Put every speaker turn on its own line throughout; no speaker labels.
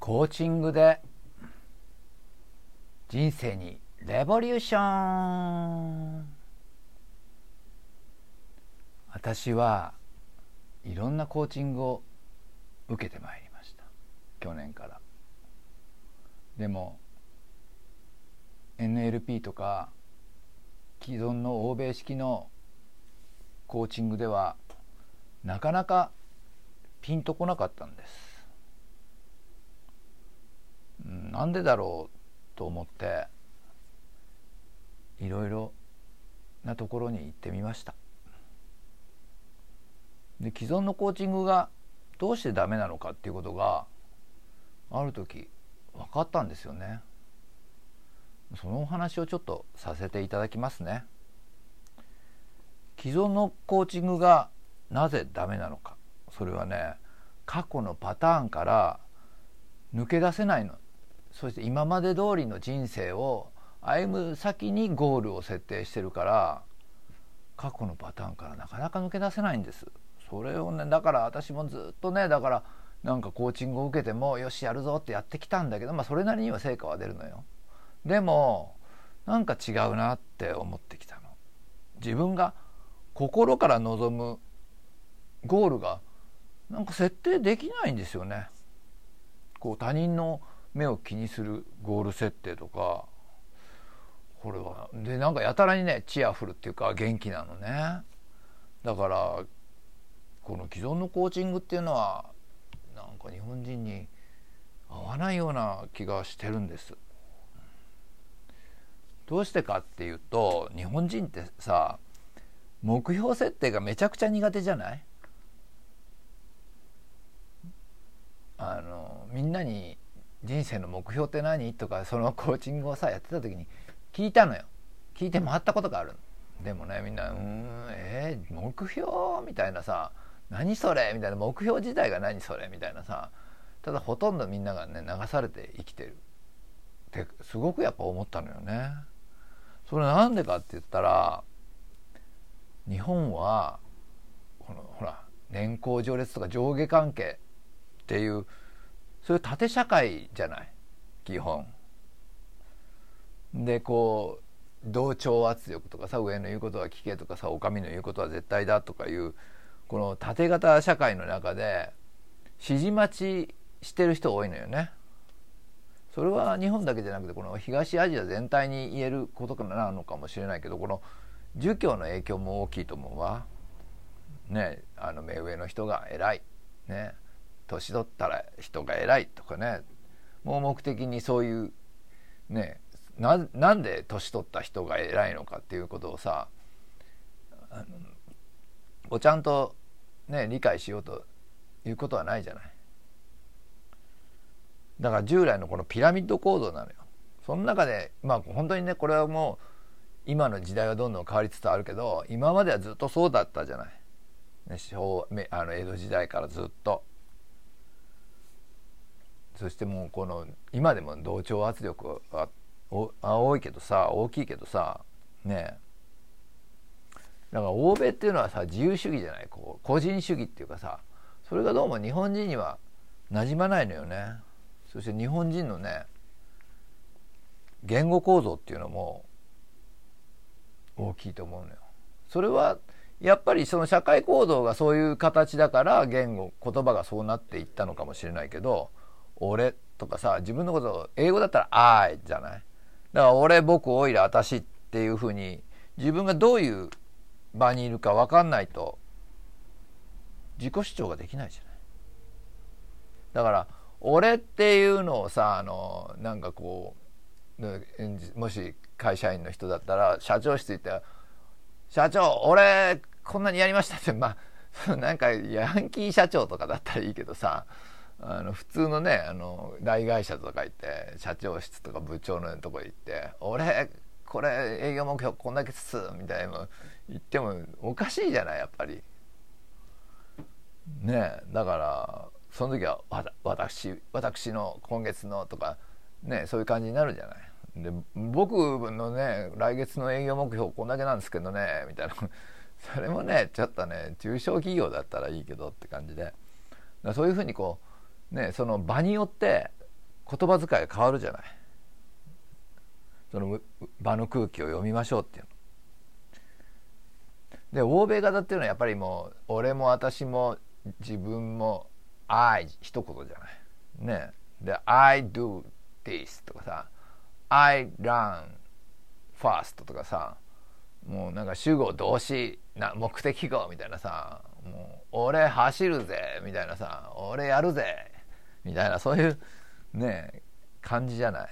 コーチングで人生にレボリューション。私はいろんなコーチングを受けてまいりました。去年から。でも NLP とか既存の欧米式のコーチングではなかなかピンとこなかったんです。なんでだろうと思っていろいろなところに行ってみました。で既存のコーチングがどうしてダメなのかっていうことがある時分かったんですよね。そのお話をちょっとさせていただきますね。既存のコーチングがなぜダメなのか。それはね過去のパターンから抜け出せないの。そして今まで通りの人生を歩む先にゴールを設定してるから過去のパターンからなかなか抜け出せないんです。それをねだから私もずっとねだからなんかコーチングを受けてもよしやるぞってやってきたんだけどまあそれなりには成果は出るのよ。でもなんか違うなって思ってきたの。自分が心から望むゴールがなんか設定できないんですよね。こう他人の目を気にするゴール設定とかこれは。でなんかやたらにねチアフルっていうか元気なのね。だからこの既存のコーチングっていうのはなんか日本人に合わないような気がしてるんです。どうしてかっていうと日本人ってさ目標設定がめちゃくちゃ苦手じゃない？あのみんなに人生の目標って何？とかそのコーチングをさやってた時に聞いたのよ聞いて回ったことがあるでもねみんな「うんえー、目標?」みたいなさ「何それ?」みたいな目標自体が何それ？みたいなさただほとんどみんながね流されて生きてるってすごくやっぱ思ったのよね。それなんでかって言ったら日本はこのほら年功序列とか上下関係っていうそういう縦社会じゃない？基本。でこう同調圧力とかさ上の言うことは聞けとかさお上の言うことは絶対だとかいうこの縦型社会の中で指示待ちしてる人多いのよね。それは日本だけじゃなくてこの東アジア全体に言えることなのかもしれないけどこの儒教の影響も大きいと思うわ。ねあの目上の人が偉い。ね年取ったら人が偉いとかね盲目的にそういうねななんで年取った人が偉いのかっていうことをさあのちゃんとね理解しようということはないじゃない。だから従来のこのピラミッド構造なのよ。その中でまあ本当にねこれはもう今の時代はどんどん変わりつつあるけど今まではずっとそうだったじゃない。ね、あの江戸時代からずっと。そしてもうこの今でも同調圧力は多いけどさ大きいけどさねだから欧米っていうのはさ自由主義じゃない？こう個人主義っていうかさそれがどうも日本人には馴染まないのよね。そして日本人のね言語構造っていうのも大きいと思うのよ。それはやっぱりその社会構造がそういう形だから言語言葉がそうなっていったのかもしれないけど俺とかさ自分のこと英語だったら「I」じゃない？だから俺僕おいら私っていうふうに自分がどういう場にいるか分かんないと自己主張ができないじゃない？だから俺っていうのをさあのなんかこうもし会社員の人だったら社長室行って「社長俺こんなにやりました」ってまあ なんかヤンキー社長とかだったらいいけどさあの普通のねあの大会社とか行って社長室とか部長のとこ行って「俺これ営業目標こんだけっす」みたいな言ってもおかしいじゃないやっぱり。ねだからその時は「私私の今月の」とかねそういう感じになるじゃない。で僕のね来月の営業目標こんだけなんですけどねみたいなそれもねちょっとね中小企業だったらいいけどって感じでそういうふうにこうね、その場によって言葉遣いが変わるじゃない。その場の空気を読みましょうっていうの。で欧米型っていうのはやっぱりもう俺も私も自分も I 一言じゃない。ね。で I do this とかさ I run fast とかさもうなんか主語動詞な目的語みたいなさもう俺走るぜみたいなさ俺やるぜみたいなそういうね感じじゃない？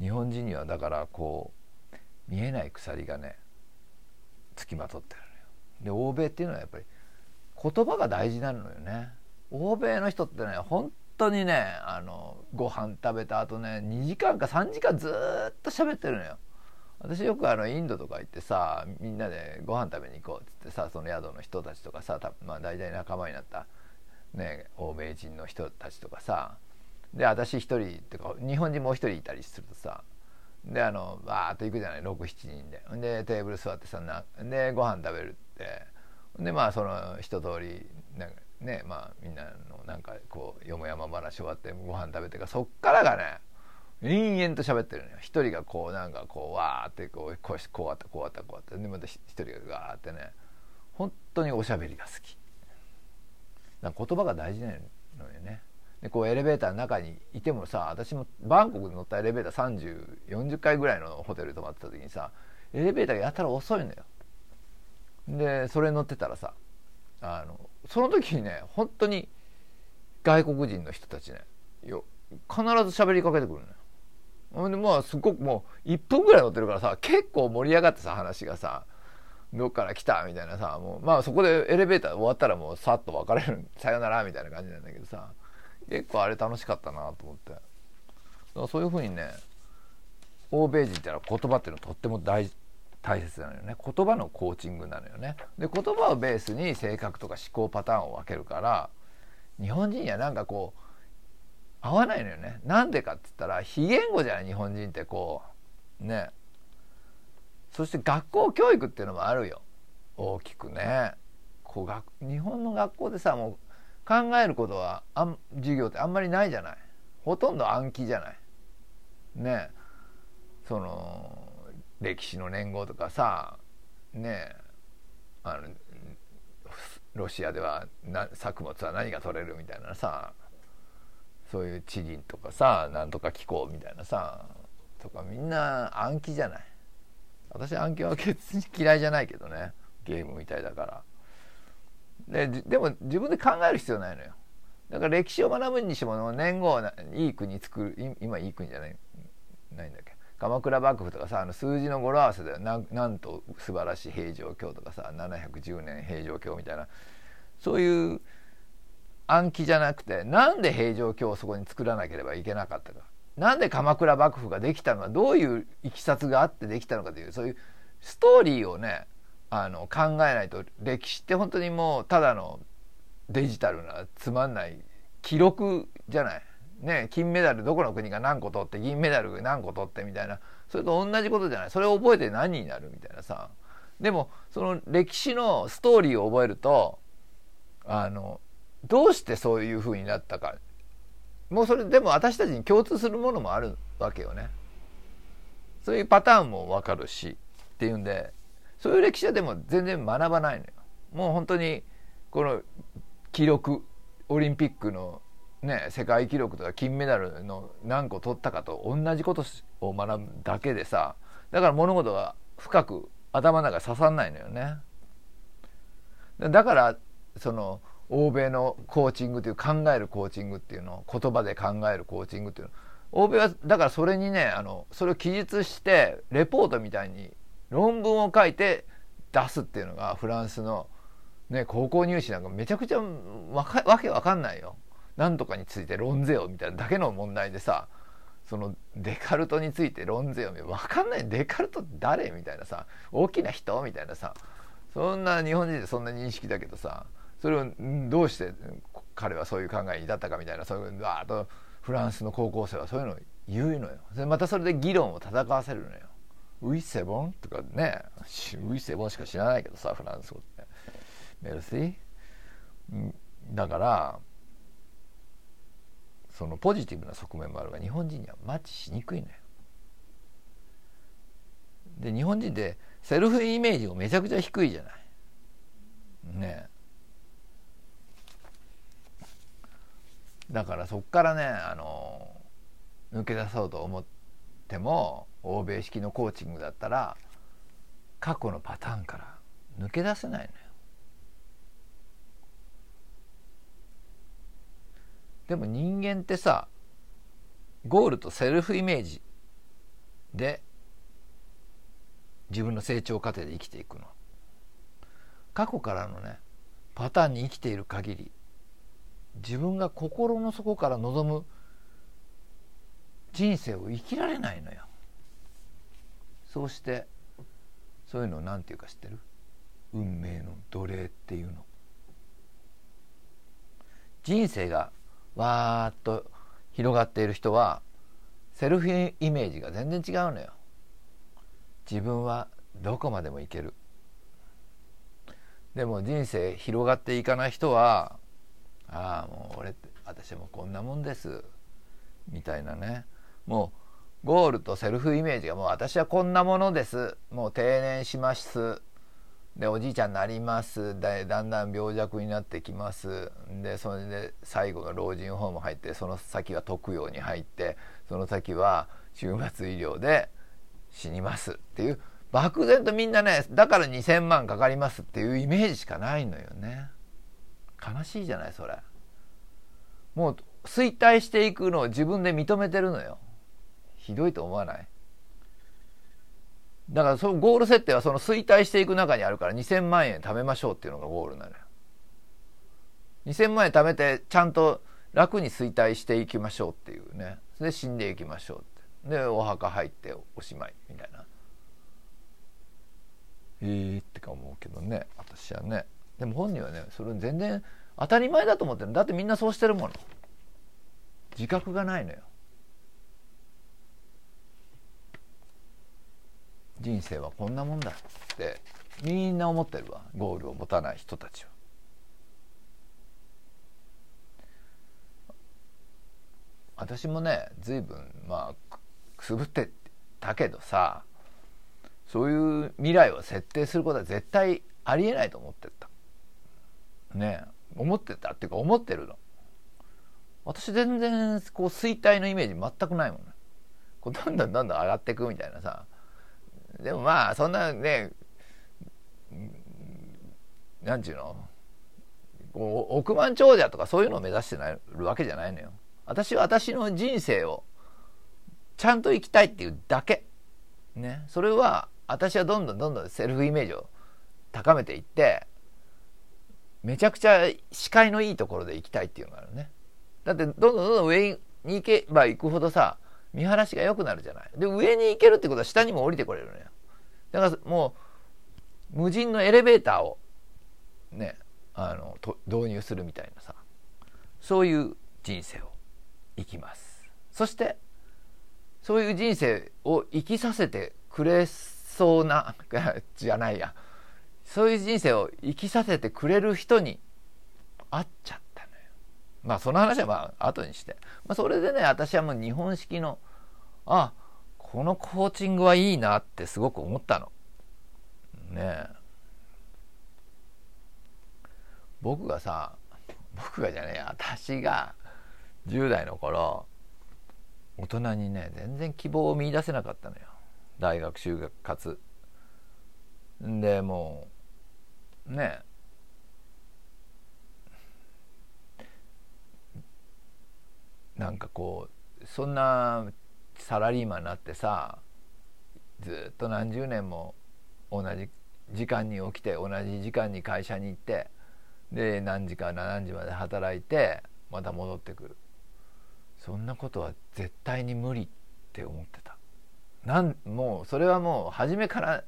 日本人にはだからこう見えない鎖がねつきまとってるのよ。で欧米っていうのはやっぱり言葉が大事なのよね。欧米の人ってね本当にねあのご飯食べた後ね2時間か3時間ずっと喋ってるのよ。私よくあのインドとか行ってさみんなでご飯食べに行こうっつってさその宿の人たちとかさまあ、大体仲間になったね、欧米人の人たちとかさで私一人ってか日本人もう一人いたりするとさであのバーッと行くじゃない67人で。でテーブル座ってさなでご飯食べるって。でまあその一通りなんかねまあみんなのなんかこうよもやま話終わってご飯食べてかそっからがね延々と喋ってるのよ。一人がこうなんかこうわーってこうこうこうあったこうあったこうあった。でまた一人がガーってね本当におしゃべりが好き。言葉が大事なのよね。でこうエレベーターの中にいてもさ私もバンコクで乗ったエレベーター3040回ぐらいのホテル泊まってた時にさエレベーターがやたら遅いのよ。でそれ乗ってたらさあのその時にね本当に外国人の人たちねよ必ず喋りかけてくるのよ。ほんでまあすごくもう1分ぐらい乗ってるからさ結構盛り上がってさ話がさ。どっから来た？みたいなさもうまあそこでエレベーター終わったらもうさっと別れる さよならみたいな感じなんだけどさ。結構あれ楽しかったなと思って。だからそういうふうにね欧米人ってのは言葉っていうのはとっても大大切なのよね。言葉のコーチングなのよね。で言葉をベースに性格とか思考パターンを分けるから日本人にはなんかこう合わないのよね。なんでかって言ったら非言語じゃない日本人ってこうねそして学校教育っていうのもあるよ。大きくね。こう学日本の学校でさもう考えることはあん授業ってあんまりないじゃない。ほとんど暗記じゃない。ね。その歴史の年号とかさね。あのロシアではな作物は何が取れるみたいなさ。そういう地銀とかさなんとか気候みたいなさ。とかみんな暗記じゃない。私暗記は別に嫌いじゃないけどね。ゲームみたいだから。ででも自分で考える必要ないのよ。だから歴史を学ぶにしても年号いい国作る今いい国じゃないないんだっけ？鎌倉幕府とかさあの数字の語呂合わせでななんと素晴らしい平城京とかさ710年平城京みたいな。そういう暗記じゃなくてなんで平城京をそこに作らなければいけなかったか。なんで鎌倉幕府ができたのかどういういきさつがあってできたのかというそういうストーリーをねあの考えないと歴史って本当にもうただのデジタルなつまんない記録じゃない。ね、金メダルどこの国が何個取って銀メダル何個取ってみたいな。それと同じことじゃない。それを覚えて何になるみたいなさ。でもその歴史のストーリーを覚えるとあのどうしてそういうふうになったか。もうそれでも私たちに共通するものもあるわけよね。そういうパターンもわかるしっていうんでそういう歴史はでも全然学ばないのよ。もう本当にこの記録オリンピックのね世界記録とか金メダルの何個取ったかと同じことを学ぶだけでさだから物事は深く頭の中刺さんないのよね。だからその欧米のコーチングという考えるコーチングっていうのを言葉で考えるコーチングっていうの。欧米はだからそれにねあのそれを記述してレポートみたいに論文を書いて出すっていうのがフランスの、ね、高校入試なんかめちゃくちゃわかわけわかんないよ。なんとかについて論ぜよみたいなだけの問題でさそのデカルトについて論ぜよみたいな。分かんない。デカルト誰みたいなさ大きな人みたいなさそんな日本人でそんな認識だけどさそれをどうして彼はそういう考えに至ったかみたいなそういうわーっとフランスの高校生はそういうのを言うのよ。でまたそれで議論を戦わせるのよ。ウイセボンとかねウイセボンしか知らないけどさフランス語って。メルシーだからそのポジティブな側面もあるが日本人にはマッチしにくいのよ。で日本人ってセルフイメージがめちゃくちゃ低いじゃない。ね。えだからそっからねあの抜け出そうと思っても欧米式のコーチングだったら過去のパターンから抜け出せないのよ。でも人間ってさゴールとセルフイメージで自分の成長過程で生きていくの過去からのねパターンに生きている限り自分が心の底から望む人生を生きられないのよ。そうしてそういうのを何て言うか知ってる？運命の奴隷っていうの。人生がわーっと広がっている人はセルフイメージが全然違うのよ。自分はどこまでもいける。でも人生広がっていかない人はああもう俺って私もこんなもんです。みたいなね。もうゴールとセルフイメージがもう私はこんなものです。もう定年します。でおじいちゃんになります。だだんだん病弱になってきます。でそれで最後の老人ホーム入ってその先は特養に入ってその先は終末医療で死にます。っていう漠然とみんなねだから2,000万かかりますっていうイメージしかないのよね。悲しいじゃないそれ。もう衰退していくのを自分で認めてるのよ。ひどいと思わない？だからそのゴール設定はその衰退していく中にあるから2,000万円貯めましょうっていうのがゴールなのよ。2,000万円貯めてちゃんと楽に衰退していきましょうっていうね。で死んでいきましょうって。でお墓入っておしまいみたいな。えーってか思うけどね私はね。でも本人はねそれ全然当たり前だと思ってる。だってみんなそうしてるもの。自覚がないのよ。人生はこんなもんだって。みんな思ってるわ。ゴールを持たない人たちは。私もね随分まあくすぶってたけどさそういう未来を設定することは絶対ありえないと思ってた。ね思ってたっていうか思ってるの。私全然こう衰退のイメージ全くないもんね。こうどんどんどんどん上がっていくみたいなさでもまあそんなねなんちゅうの？こう億万長者とかそういうのを目指してないるわけじゃないのよ。私は私の人生をちゃんと生きたいっていうだけ。ね。それは私はどんどんどんどんセルフイメージを高めていってめちゃくちゃ視界のいいところで行きたいっていうのがあるね。だってどんどんどんどん上に行けば行くほどさ見晴らしが良くなるじゃない。で、上に行けるってことは下にも降りてこれるのよ。だからもう、無人のエレベーターをね、あの、導入するみたいなさ、そういう人生を生きます。そして、そういう人生を生きさせてくれそうな、じゃないや、そういう人生を生きさせてくれる人に会っちゃったのよ。まあその話はまあ後にして。まあそれでね、私はもう日本式のあこのコーチングはいいなってすごく思ったの。ねえ僕がさ僕がじゃねえ私が10代の頃大人にね全然希望を見いだせなかったのよ大学就活でもうねなんかこうそんなサラリーマンになってさずっと何十年も同じ時間に起きて同じ時間に会社に行ってで何時から何時まで働いてまた戻ってくる。そんなことは絶対に無理って思ってた。なんもうそれはもう初めから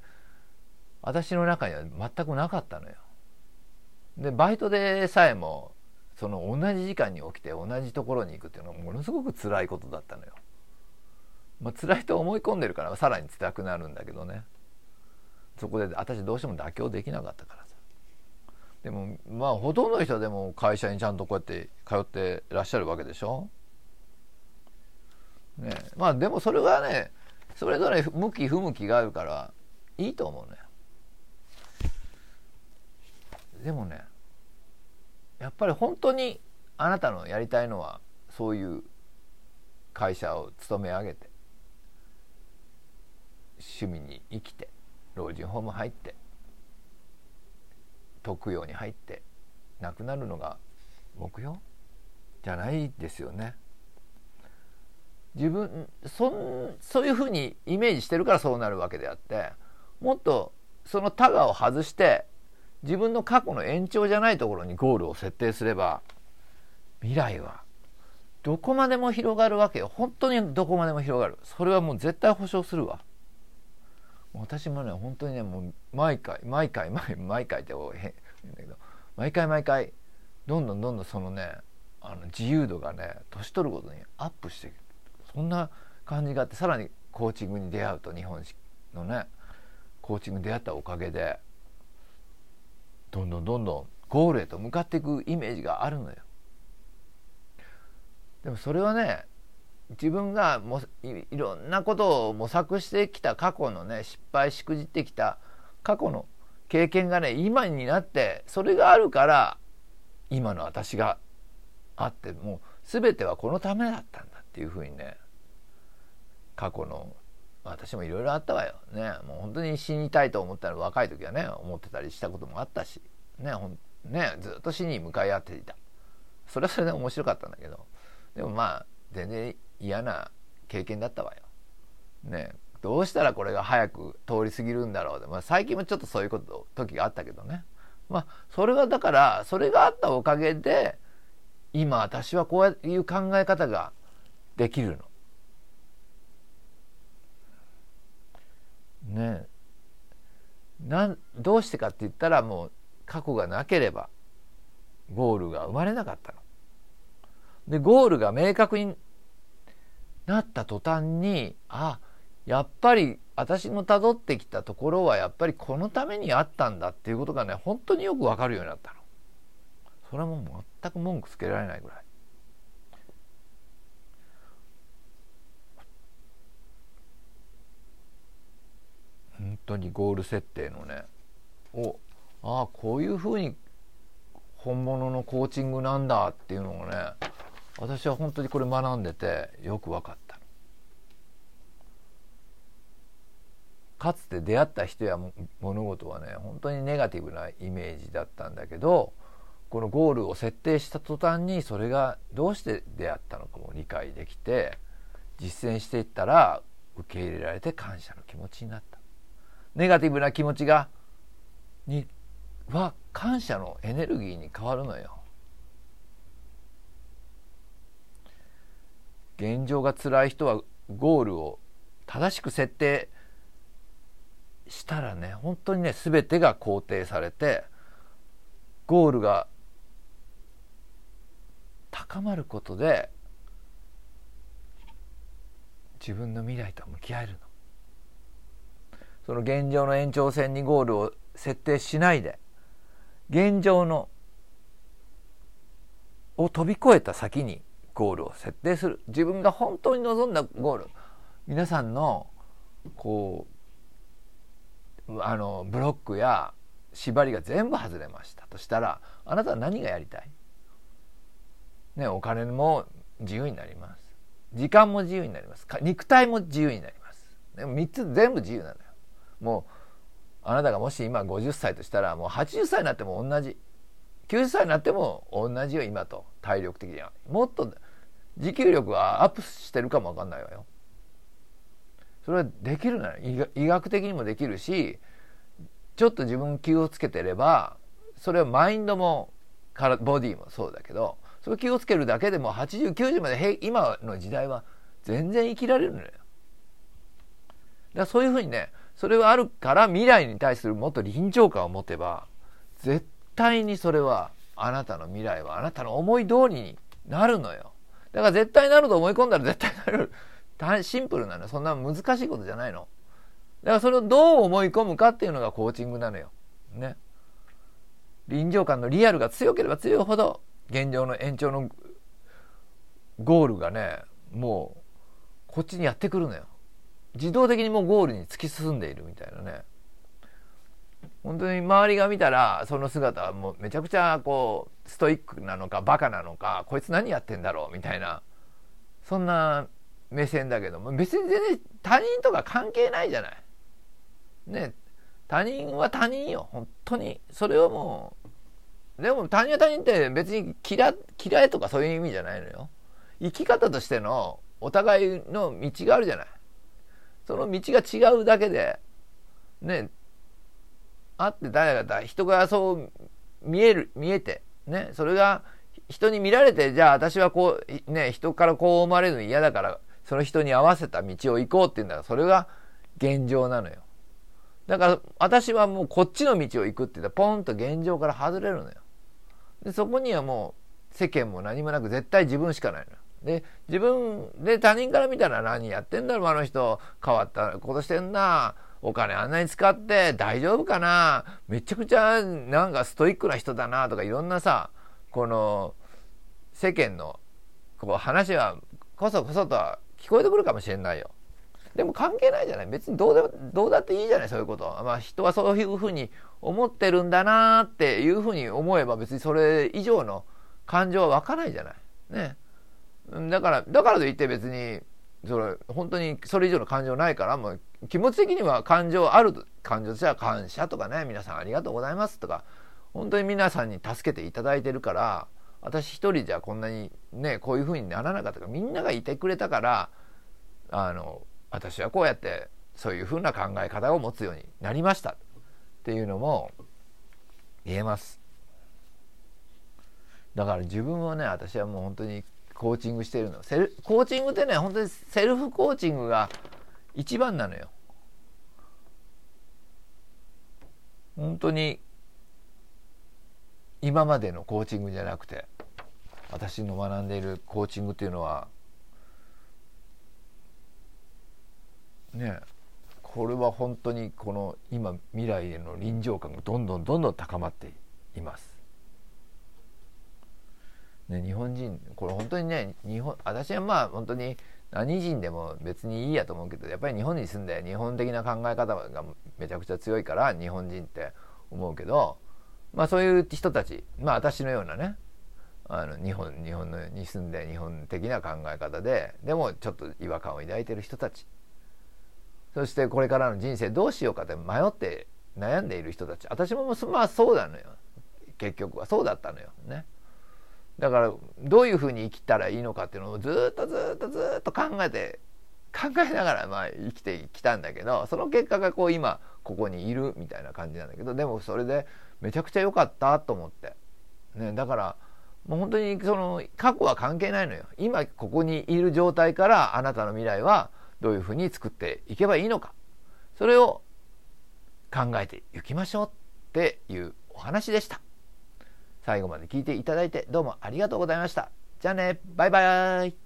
私の中には全くなかったのよ。でバイトでさえもその同じ時間に起きて同じところに行くっていうのはものすごく辛いことだったのよ。まあ、辛いと思い込んでるからさらに辛くなるんだけどね。そこで私どうしても妥協できなかったからさ。でもまあほとんどの人でも会社にちゃんとこうやって通ってらっしゃるわけでしょ？ね、まあでもそれはねそれぞれ向き不向きがあるからいいと思うのねでもねやっぱり本当にあなたのやりたいのはそういう会社を勤め上げて趣味に生きて老人ホーム入って特養に入って亡くなるのが目標？じゃないですよね。自分そんそういうふうにイメージしてるからそうなるわけであってもっとそのタガを外して自分の過去の延長じゃないところにゴールを設定すれば未来はどこまでも広がるわけよ。本当にどこまでも広がる。それはもう絶対保証するわ。私もね本当にねもう毎回毎回毎毎回って変だけど毎回毎回どんどんどんどんそのねあの自由度がね年取るごとにアップしていく。そんな感じがあってさらにコーチングに出会うと日本のねコーチングに出会ったおかげでどんどんどんゴールへと向かっていくイメージがあるのよ。でもそれはね自分がもいいろんなことを模索してきた過去のね失敗しくじってきた過去の経験がね今になってそれがあるから今の私があってもう全てはこのためだったんだっていうふうにね過去の私もいろいろあったわよねもう本当に死にたいと思ったら若い時はね思ってたりしたこともあったしねほんねずっと死に向かい合っていた。それはそれで面白かったんだけど。でもまあ全然嫌な経験だったわよ。ねどうしたらこれが早く通り過ぎるんだろうで、まあ、最近もちょっとそういうこと時があったけどね。まあそれはだからそれがあったおかげで今私はこういう考え方ができるの。ね。なんどうしてかって言ったらもう過去がなければゴールが生まれなかったの。でゴールが明確になった途端にあやっぱり私のたどってきたところはやっぱりこのためにあったんだっていうことがね本当によくわかるようになったの。それはもう全く文句つけられないぐらい。本当にゴール設定のねおああこういうふうに本物のコーチングなんだっていうのをね私は本当にこれ学んでてよく分かった。かつて出会った人や物事はね本当にネガティブなイメージだったんだけどこのゴールを設定した途端にそれがどうして出会ったのかも理解できて実践していったら受け入れられて感謝の気持ちになった。ネガティブな気持ちがには感謝のエネルギーに変わるのよ。現状が辛い人はゴールを正しく設定したらね本当にね全てが肯定されてゴールが高まることで自分の未来と向き合えるの。その現状の延長線にゴールを設定しないで現状のを飛び越えた先にゴールを設定する。自分が本当に望んだゴール。皆さんのこうあのブロックや縛りが全部外れました。としたらあなたは何がやりたい？ねお金も自由になります。時間も自由になります。肉体も自由になります。でも3つ全部自由なのよ。もうあなたがもし今50歳としたらもう80歳になっても同じ。90歳になっても同じよ今と。体力的には。もっと持久力はアップしてるかも分かんないわよ。それはできるなら医学的にもできるしちょっと自分気をつけてればそれはマインドもボディもそうだけどそれ気をつけるだけでも8090まで今の時代は全然生きられるのよ。だからそういうふうにねそれはあるから未来に対するもっと臨場感を持てば絶対にそれはあなたの未来はあなたの思い通りになるのよ。だから絶対なると思い込んだら絶対なる。シンプルなのそんな難しいことじゃないの。だからそれをどう思い込むかっていうのがコーチングなのよ。ね。臨場感のリアルが強ければ強いほど現状の延長のゴールがねもうこっちにやってくるのよ。自動的にもうゴールに突き進んでいるみたいなね本当に周りが見たらその姿はもうめちゃくちゃこうストイックなのかバカなのかこいつ何やってんだろうみたいなそんな目線だけども別に全然他人とか関係ないじゃない。ね他人は他人よ本当にそれをもうでも他人は他人って別に嫌嫌いとかそういう意味じゃないのよ。生き方としてのお互いの道があるじゃない。その道が違うだけでねあって誰が人がそう見える見えてねそれが人に見られてじゃあ私はこうね人からこう思われるの嫌だからその人に合わせた道を行こうっていうんだからそれが現状なのよ。だから私はもうこっちの道を行くって言ったらポンと現状から外れるのよ。でそこにはもう世間も何もなく絶対自分しかないのよ。で自分で他人から見たら何やってんだろうあの人変わったことしてんなお金あんなに使って大丈夫かなめちゃくちゃなんかストイックな人だなとかいろんなさこの世間のこう話はこそこそとは聞こえてくるかもしれないよ。でも関係ないじゃない別にどうでどうだっていいじゃないそういうこと。まあ人はそういうふうに思ってるんだなっていうふうに思えば別にそれ以上の感情は湧かないじゃない。ね。だからだからといって別にそれ本当にそれ以上の感情ないからもう気持ち的には感情ある感情としては感謝とかね皆さんありがとうございますとか本当に皆さんに助けていただいてるから私一人じゃこんなにねこういうふうにならなかったからみんながいてくれたからあの私はこうやってそういうふうな考え方を持つようになりました。っていうのも言えます。だから自分をね私はもう本当にコーチングしてるのセルコーチングってね本当にセルフコーチングが一番なのよ本当に今までのコーチングじゃなくて私の学んでいるコーチングっていうのはねこれは本当にこの今未来への臨場感がどんどんどんどん高まっています。ね、日本人これ本当にね日本私はまあ本当に何人でも別にいいやと思うけどやっぱり日本に住んで日本的な考え方がめちゃくちゃ強いから日本人って思うけどまあそういう人たちまあ私のようなねあの日本日本のに住んで日本的な考え方ででもちょっと違和感を抱いてる人たち。そしてこれからの人生どうしようかって迷って悩んでいる人たち。私もまあそうなのよ。結局はそうだったのよ。ね。だからどういうふうに生きたらいいのかっていうのをずっとずっとずっと考えて考えながらまあ生きてきたんだけどその結果がこう今ここにいるみたいな感じなんだけどでもそれでめちゃくちゃ良かったと思って、ね、だからもう本当にその過去は関係ないのよ。今ここにいる状態からあなたの未来はどういうふうに作っていけばいいのか。それを考えていきましょうっていうお話でした。最後まで聞いていただいてどうもありがとうございました。じゃあね、バイバイ。